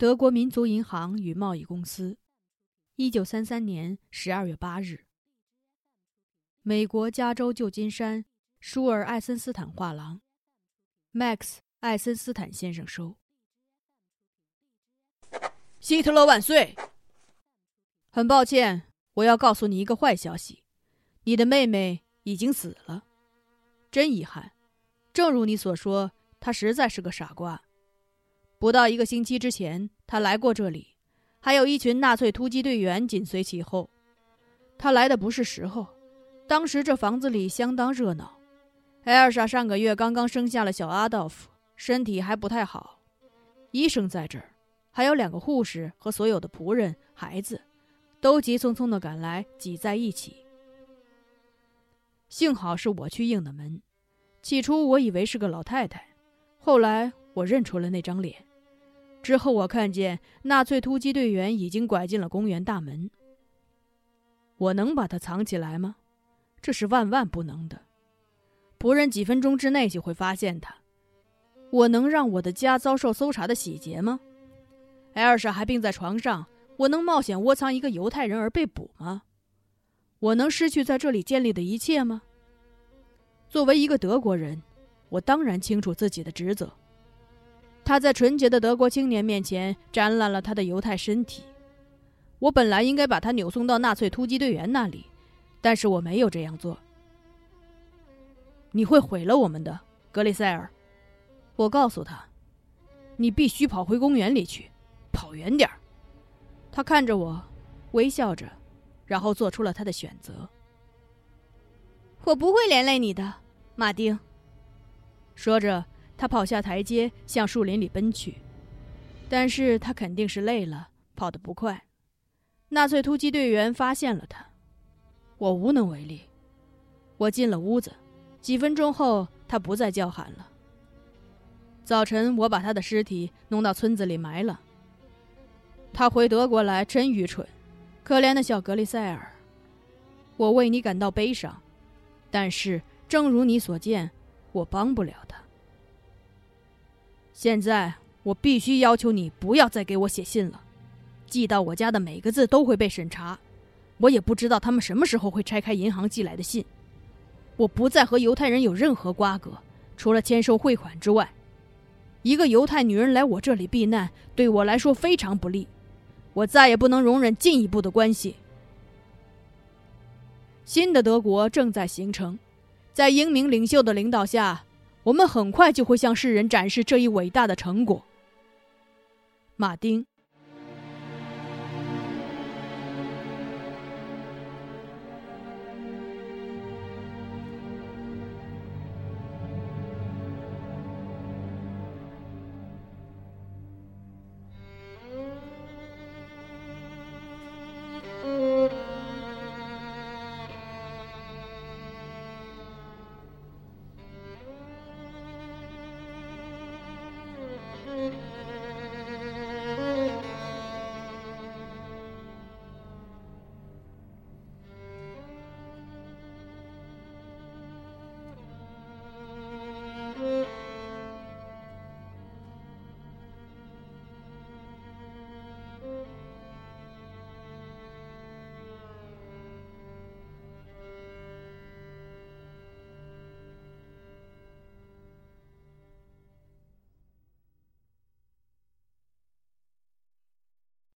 德国民族银行与贸易公司，一九三三年十二月八日。美国加州旧金山舒尔艾森斯坦画廊，Max 艾森斯坦先生收。希特勒万岁！很抱歉，我要告诉你一个坏消息，你的妹妹已经死了，真遗憾。正如你所说，她实在是个傻瓜。不到一个星期之前，他来过这里，还有一群纳粹突击队员紧随其后。他来的不是时候，当时这房子里相当热闹。艾尔莎上个月刚刚生下了小阿道夫，身体还不太好。医生在这儿，还有两个护士和所有的仆人、孩子，都急匆匆地赶来，挤在一起。幸好是我去应的门，起初我以为是个老太太，后来我认出了那张脸。之后，我看见纳粹突击队员已经拐进了公园大门。我能把他藏起来吗？这是万万不能的。仆人几分钟之内就会发现他。我能让我的家遭受搜查的洗劫吗？艾尔莎还病在床上，我能冒险窝藏一个犹太人而被捕吗？我能失去在这里建立的一切吗？作为一个德国人，我当然清楚自己的职责。他在纯洁的德国青年面前展览了他的犹太身体。我本来应该把他扭送到纳粹突击队员那里，但是我没有这样做。你会毁了我们的，格里塞尔。我告诉他：“你必须跑回公园里去，跑远点儿。”他看着我，微笑着，然后做出了他的选择。我不会连累你的，马丁。说着。他跑下台阶，向树林里奔去，但是他肯定是累了，跑得不快。纳粹突击队员发现了他，我无能为力。我进了屋子，几分钟后，他不再叫喊了。早晨，我把他的尸体弄到村子里埋了。他回德国来真愚蠢，可怜的小格里塞尔。我为你感到悲伤，但是正如你所见，我帮不了他。现在我必须要求你不要再给我写信了，寄到我家的每个字都会被审查。我也不知道他们什么时候会拆开银行寄来的信。我不再和犹太人有任何瓜葛，除了签收汇款之外。一个犹太女人来我这里避难，对我来说非常不利。我再也不能容忍进一步的关系。新的德国正在形成，在英明领袖的领导下。我们很快就会向世人展示这一伟大的成果，马丁。